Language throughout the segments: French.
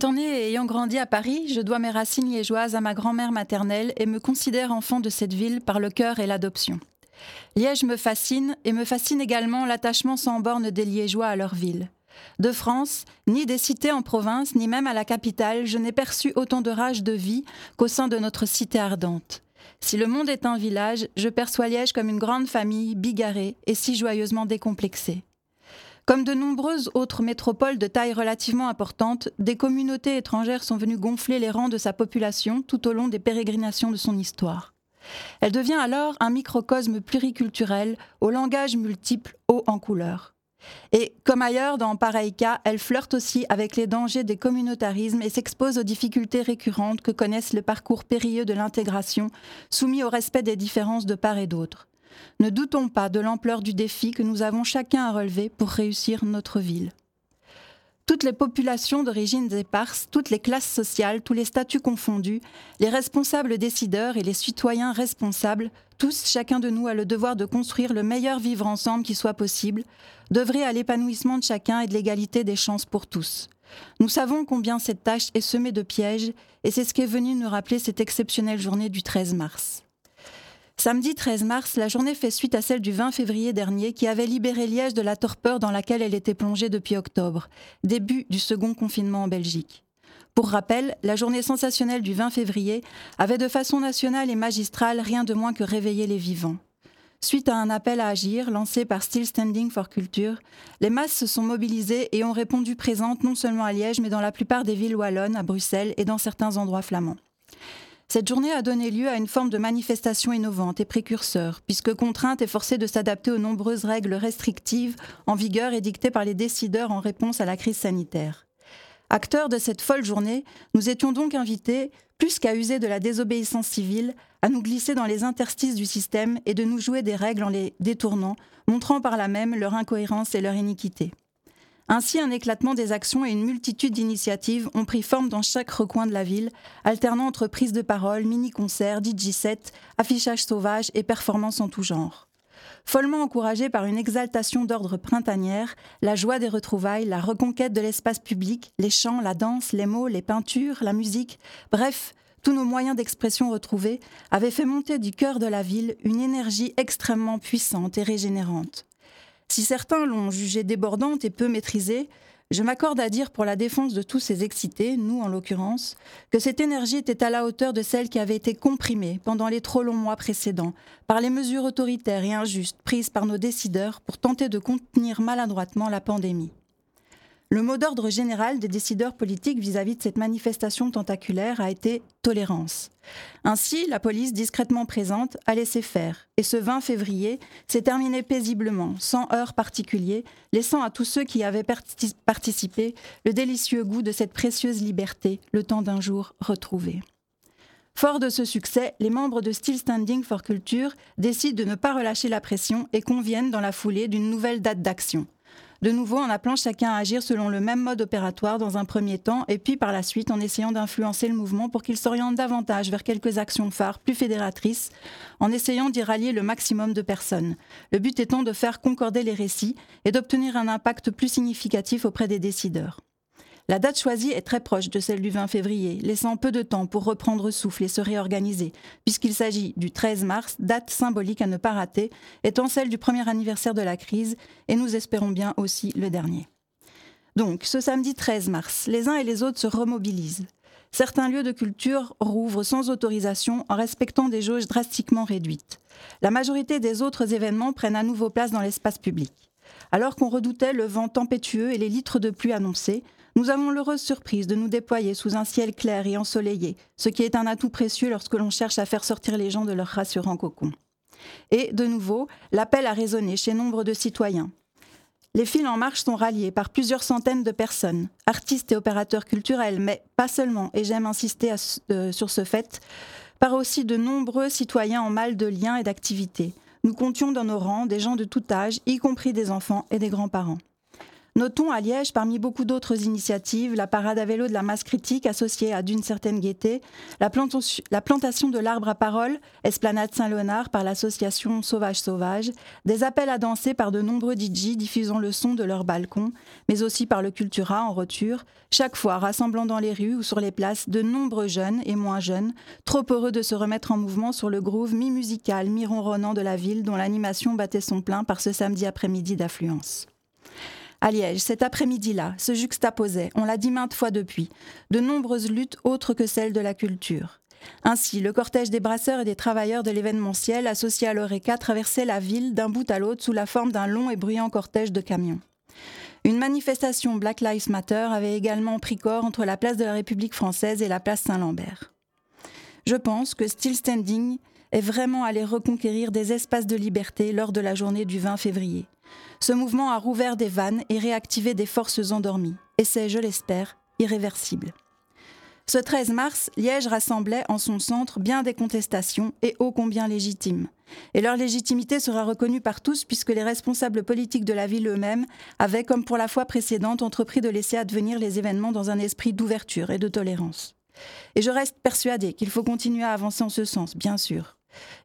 Étant née et ayant grandi à Paris, je dois mes racines liégeoises à ma grand-mère maternelle et me considère enfant de cette ville par le cœur et l'adoption. Liège me fascine et me fascine également l'attachement sans borne des Liégeois à leur ville. De France, ni des cités en province, ni même à la capitale, je n'ai perçu autant de rage de vie qu'au sein de notre cité ardente. Si le monde est un village, je perçois Liège comme une grande famille, bigarrée et si joyeusement décomplexée. Comme de nombreuses autres métropoles de taille relativement importante, des communautés étrangères sont venues gonfler les rangs de sa population tout au long des pérégrinations de son histoire. Elle devient alors un microcosme pluriculturel, au langage multiple, haut en couleurs. Et comme ailleurs, dans pareil cas, elle flirte aussi avec les dangers des communautarismes et s'expose aux difficultés récurrentes que connaissent le parcours périlleux de l'intégration, soumis au respect des différences de part et d'autre. Ne doutons pas de l'ampleur du défi que nous avons chacun à relever pour réussir notre ville. Toutes les populations d'origine éparses, toutes les classes sociales, tous les statuts confondus, les responsables décideurs et les citoyens responsables, tous, chacun de nous a le devoir de construire le meilleur vivre ensemble qui soit possible, d'œuvrer à l'épanouissement de chacun et de l'égalité des chances pour tous. Nous savons combien cette tâche est semée de pièges, et c'est ce qui est venu nous rappeler cette exceptionnelle journée du 13 mars. Samedi 13 mars, la journée fait suite à celle du 20 février dernier qui avait libéré Liège de la torpeur dans laquelle elle était plongée depuis octobre, début du second confinement en Belgique. Pour rappel, la journée sensationnelle du 20 février avait de façon nationale et magistrale rien de moins que réveillé les vivants. Suite à un appel à agir lancé par Still Standing for Culture, les masses se sont mobilisées et ont répondu présentes non seulement à Liège mais dans la plupart des villes wallonnes, à Bruxelles et dans certains endroits flamands. Cette journée a donné lieu à une forme de manifestation innovante et précurseur, puisque contrainte et forcée de s'adapter aux nombreuses règles restrictives en vigueur et dictées par les décideurs en réponse à la crise sanitaire. Acteurs de cette folle journée, nous étions donc invités, plus qu'à user de la désobéissance civile, à nous glisser dans les interstices du système et de nous jouer des règles en les détournant, montrant par là même leur incohérence et leur iniquité. Ainsi, un éclatement des actions et une multitude d'initiatives ont pris forme dans chaque recoin de la ville, alternant entre prises de parole, mini-concerts, DJ sets, affichage sauvage et performances en tout genre. Follement encouragée par une exaltation d'ordre printanière, la joie des retrouvailles, la reconquête de l'espace public, les chants, la danse, les mots, les peintures, la musique, bref, tous nos moyens d'expression retrouvés avaient fait monter du cœur de la ville une énergie extrêmement puissante et régénérante. Si certains l'ont jugée débordante et peu maîtrisée, je m'accorde à dire pour la défense de tous ces excités, nous en l'occurrence, que cette énergie était à la hauteur de celle qui avait été comprimée pendant les trop longs mois précédents par les mesures autoritaires et injustes prises par nos décideurs pour tenter de contenir maladroitement la pandémie. Le mot d'ordre général des décideurs politiques vis-à-vis de cette manifestation tentaculaire a été tolérance. Ainsi, la police discrètement présente a laissé faire, et ce 20 février s'est terminé paisiblement, sans heurts particuliers, laissant à tous ceux qui avaient participé le délicieux goût de cette précieuse liberté, le temps d'un jour retrouvé. Fort de ce succès, les membres de Still Standing for Culture décident de ne pas relâcher la pression et conviennent dans la foulée d'une nouvelle date d'action de nouveau en appelant chacun à agir selon le même mode opératoire dans un premier temps, et puis par la suite en essayant d'influencer le mouvement pour qu'il s'oriente davantage vers quelques actions phares plus fédératrices, en essayant d'y rallier le maximum de personnes. Le but étant de faire concorder les récits et d'obtenir un impact plus significatif auprès des décideurs. La date choisie est très proche de celle du 20 février, laissant peu de temps pour reprendre souffle et se réorganiser, puisqu'il s'agit du 13 mars, date symbolique à ne pas rater, étant celle du premier anniversaire de la crise, et nous espérons bien aussi le dernier. Donc, ce samedi 13 mars, les uns et les autres se remobilisent. Certains lieux de culture rouvrent sans autorisation en respectant des jauges drastiquement réduites. La majorité des autres événements prennent à nouveau place dans l'espace public. Alors qu'on redoutait le vent tempétueux et les litres de pluie annoncés, nous avons l'heureuse surprise de nous déployer sous un ciel clair et ensoleillé, ce qui est un atout précieux lorsque l'on cherche à faire sortir les gens de leur rassurant cocon. Et, de nouveau, l'appel a résonné chez nombre de citoyens. Les fils en marche sont ralliés par plusieurs centaines de personnes, artistes et opérateurs culturels, mais pas seulement, et j'aime insister euh, sur ce fait, par aussi de nombreux citoyens en mal de liens et d'activités. Nous comptions dans nos rangs des gens de tout âge, y compris des enfants et des grands-parents. Notons à Liège, parmi beaucoup d'autres initiatives, la parade à vélo de la masse critique associée à d'une certaine gaieté, la, plantation de l'arbre à parole, Esplanade Saint-Léonard par l'association Sauvage Sauvage, des appels à danser par de nombreux DJ diffusant le son de leur balcon, mais aussi par le Cultura en retour, chaque fois rassemblant dans les rues ou sur les places de nombreux jeunes et moins jeunes, trop heureux de se remettre en mouvement sur le groove mi-musical, mi-ronronnant de la ville dont l'animation battait son plein par ce samedi après-midi d'affluence. À Liège, cet après-midi-là, se juxtaposaient, on l'a dit maintes fois depuis, de nombreuses luttes autres que celles de la culture. Ainsi, le cortège des brasseurs et des travailleurs de l'événementiel associé à l'Oreca traversait la ville d'un bout à l'autre sous la forme d'un long et bruyant cortège de camions. Une manifestation Black Lives Matter avait également pris corps entre la place de la République française et la place Saint-Lambert. Je pense que Still Standing est vraiment allé reconquérir des espaces de liberté lors de la journée du 20 février. Ce mouvement a rouvert des vannes et réactivé des forces endormies. Et c'est, je l'espère, irréversible. Ce 13 mars, Liège rassemblait en son centre bien des contestations et ô combien légitimes. Et leur légitimité sera reconnue par tous puisque les responsables politiques de la ville eux-mêmes avaient, comme pour la fois précédente, entrepris de laisser advenir les événements dans un esprit d'ouverture et de tolérance. Et je reste persuadée qu'il faut continuer à avancer en ce sens, bien sûr.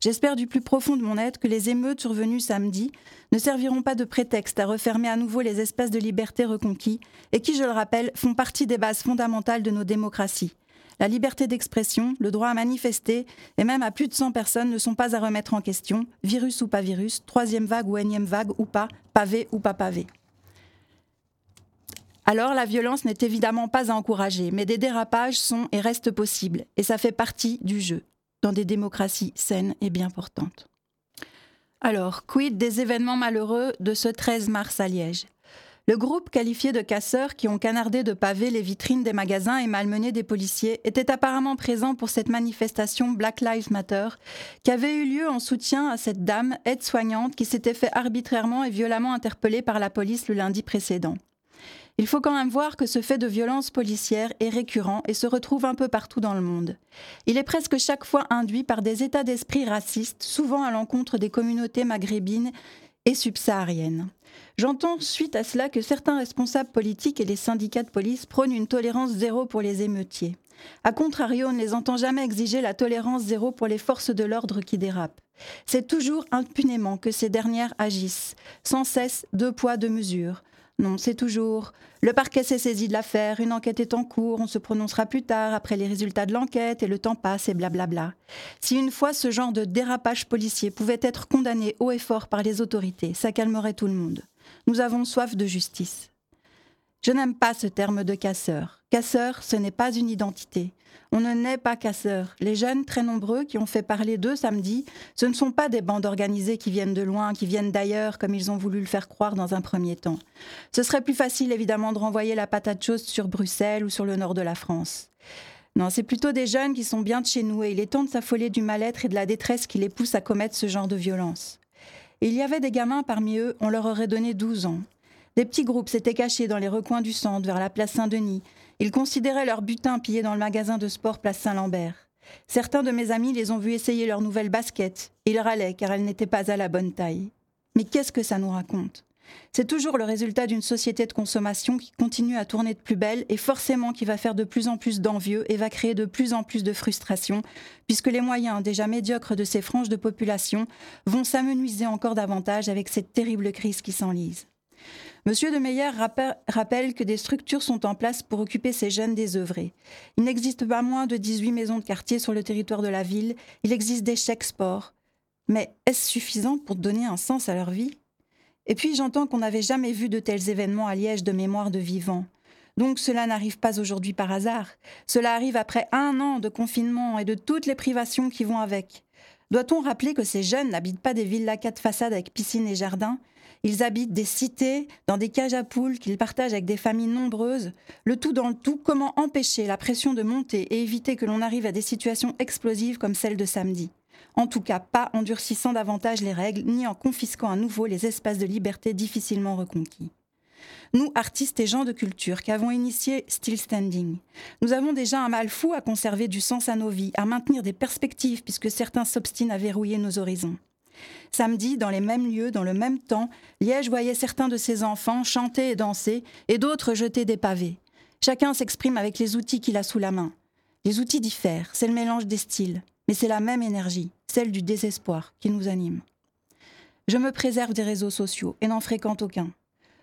J'espère du plus profond de mon être que les émeutes survenues samedi ne serviront pas de prétexte à refermer à nouveau les espaces de liberté reconquis et qui, je le rappelle, font partie des bases fondamentales de nos démocraties. La liberté d'expression, le droit à manifester et même à plus de 100 personnes ne sont pas à remettre en question, virus ou pas virus, troisième vague ou énième vague ou pas, pavé ou pas pavé. Alors la violence n'est évidemment pas à encourager, mais des dérapages sont et restent possibles, et ça fait partie du jeu dans des démocraties saines et bien portantes. Alors, quid des événements malheureux de ce 13 mars à Liège? Le groupe qualifié de casseurs qui ont canardé de pavés les vitrines des magasins et malmené des policiers était apparemment présent pour cette manifestation Black Lives Matter qui avait eu lieu en soutien à cette dame aide-soignante qui s'était fait arbitrairement et violemment interpeller par la police le lundi précédent. Il faut quand même voir que ce fait de violence policière est récurrent et se retrouve un peu partout dans le monde. Il est presque chaque fois induit par des états d'esprit racistes, souvent à l'encontre des communautés maghrébines et subsahariennes. J'entends suite à cela que certains responsables politiques et les syndicats de police prônent une tolérance zéro pour les émeutiers. A contrario, on ne les entend jamais exiger la tolérance zéro pour les forces de l'ordre qui dérapent. C'est toujours impunément que ces dernières agissent, sans cesse deux poids, deux mesures. Non, c'est toujours. Le parquet s'est saisi de l'affaire, une enquête est en cours, on se prononcera plus tard après les résultats de l'enquête et le temps passe et blablabla. Si une fois ce genre de dérapage policier pouvait être condamné haut et fort par les autorités, ça calmerait tout le monde. Nous avons soif de justice. Je n'aime pas ce terme de casseur. Casseur, ce n'est pas une identité. On ne naît pas casseur. Les jeunes, très nombreux, qui ont fait parler d'eux samedi, ce ne sont pas des bandes organisées qui viennent de loin, qui viennent d'ailleurs, comme ils ont voulu le faire croire dans un premier temps. Ce serait plus facile, évidemment, de renvoyer la patate chaude sur Bruxelles ou sur le nord de la France. Non, c'est plutôt des jeunes qui sont bien de chez nous et il est temps de s'affoler du mal-être et de la détresse qui les pousse à commettre ce genre de violence. il y avait des gamins parmi eux, on leur aurait donné 12 ans. Des petits groupes s'étaient cachés dans les recoins du centre, vers la place Saint-Denis. Ils considéraient leur butin pillé dans le magasin de sport place Saint-Lambert. Certains de mes amis les ont vus essayer leurs nouvelles baskets. Ils râlaient car elles n'étaient pas à la bonne taille. Mais qu'est-ce que ça nous raconte? C'est toujours le résultat d'une société de consommation qui continue à tourner de plus belle et forcément qui va faire de plus en plus d'envieux et va créer de plus en plus de frustration, puisque les moyens déjà médiocres de ces franges de population vont s'amenuiser encore davantage avec cette terrible crise qui s'enlise. Monsieur de Meyer rappelle que des structures sont en place pour occuper ces jeunes désœuvrés. Il n'existe pas moins de 18 maisons de quartier sur le territoire de la ville. Il existe des chèques sport. Mais est-ce suffisant pour donner un sens à leur vie? Et puis j'entends qu'on n'avait jamais vu de tels événements à Liège de mémoire de vivants. Donc cela n'arrive pas aujourd'hui par hasard. Cela arrive après un an de confinement et de toutes les privations qui vont avec. Doit-on rappeler que ces jeunes n'habitent pas des villes à quatre façades avec piscine et jardin? Ils habitent des cités, dans des cages à poules qu'ils partagent avec des familles nombreuses. Le tout dans le tout, comment empêcher la pression de monter et éviter que l'on arrive à des situations explosives comme celle de samedi? En tout cas, pas en durcissant davantage les règles, ni en confisquant à nouveau les espaces de liberté difficilement reconquis. Nous, artistes et gens de culture, qui avons initié Still Standing, nous avons déjà un mal fou à conserver du sens à nos vies, à maintenir des perspectives, puisque certains s'obstinent à verrouiller nos horizons. Samedi, dans les mêmes lieux, dans le même temps, Liège voyait certains de ses enfants chanter et danser, et d'autres jeter des pavés. Chacun s'exprime avec les outils qu'il a sous la main. Les outils diffèrent, c'est le mélange des styles, mais c'est la même énergie, celle du désespoir, qui nous anime. Je me préserve des réseaux sociaux et n'en fréquente aucun.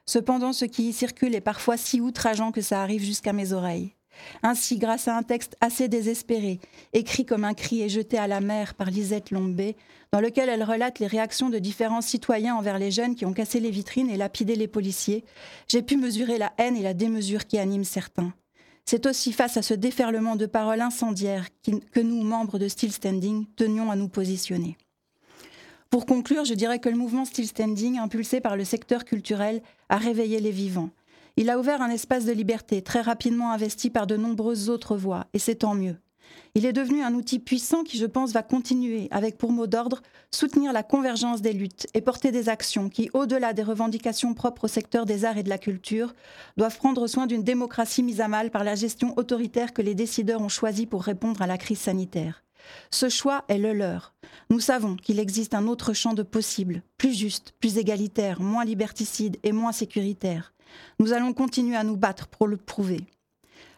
Cependant, ce qui y circule est parfois si outrageant que ça arrive jusqu'à mes oreilles. Ainsi, grâce à un texte assez désespéré, écrit comme un cri et jeté à la mer par Lisette Lombé, dans lequel elle relate les réactions de différents citoyens envers les jeunes qui ont cassé les vitrines et lapidé les policiers, j'ai pu mesurer la haine et la démesure qui animent certains. C'est aussi face à ce déferlement de paroles incendiaires que nous, membres de Still Standing, tenions à nous positionner. Pour conclure, je dirais que le mouvement Still Standing, impulsé par le secteur culturel, a réveillé les vivants. Il a ouvert un espace de liberté très rapidement investi par de nombreuses autres voix, et c'est tant mieux. Il est devenu un outil puissant qui, je pense, va continuer, avec pour mot d'ordre, soutenir la convergence des luttes et porter des actions qui, au-delà des revendications propres au secteur des arts et de la culture, doivent prendre soin d'une démocratie mise à mal par la gestion autoritaire que les décideurs ont choisie pour répondre à la crise sanitaire. Ce choix est le leur. Nous savons qu'il existe un autre champ de possible, plus juste, plus égalitaire, moins liberticide et moins sécuritaire. Nous allons continuer à nous battre pour le prouver.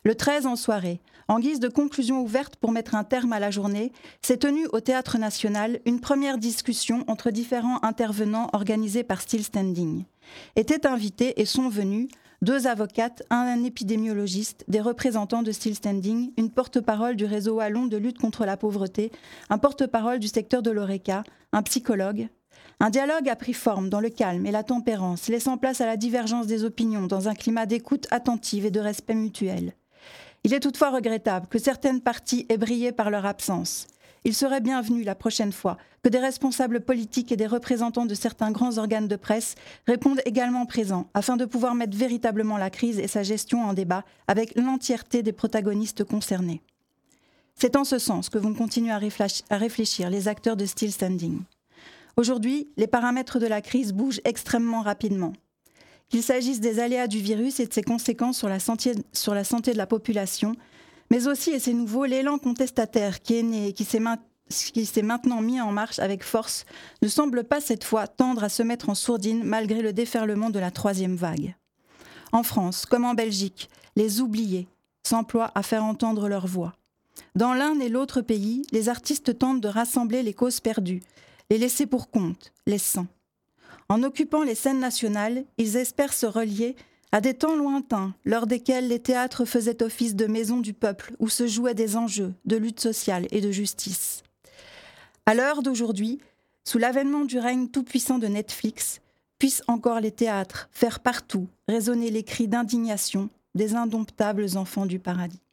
Le 13 en soirée, en guise de conclusion ouverte pour mettre un terme à la journée, s'est tenue au Théâtre national une première discussion entre différents intervenants organisés par Still Standing. Étaient invités et sont venus deux avocates, un épidémiologiste, des représentants de Still Standing, une porte-parole du réseau wallon de lutte contre la pauvreté, un porte-parole du secteur de l'ORECA, un psychologue, un dialogue a pris forme dans le calme et la tempérance, laissant place à la divergence des opinions dans un climat d'écoute attentive et de respect mutuel. Il est toutefois regrettable que certaines parties aient brillé par leur absence. Il serait bienvenu la prochaine fois que des responsables politiques et des représentants de certains grands organes de presse répondent également présents afin de pouvoir mettre véritablement la crise et sa gestion en débat avec l'entièreté des protagonistes concernés. C'est en ce sens que vont continuer à réfléchir les acteurs de Still Standing. Aujourd'hui, les paramètres de la crise bougent extrêmement rapidement. Qu'il s'agisse des aléas du virus et de ses conséquences sur la, santé, de la population, mais aussi, et c'est nouveau, l'élan contestataire qui est né et qui s'est maintenant mis en marche avec force, ne semble pas cette fois tendre à se mettre en sourdine malgré le déferlement de la troisième vague. En France, comme en Belgique, les oubliés s'emploient à faire entendre leur voix. Dans l'un et l'autre pays, les artistes tentent de rassembler les causes perdues, les laisser pour compte, les sans. En occupant les scènes nationales, ils espèrent se relier à des temps lointains, lors desquels les théâtres faisaient office de maison du peuple, où se jouaient des enjeux de lutte sociale et de justice. À l'heure d'aujourd'hui, sous l'avènement du règne tout-puissant de Netflix, puissent encore les théâtres faire partout résonner les cris d'indignation des indomptables enfants du paradis.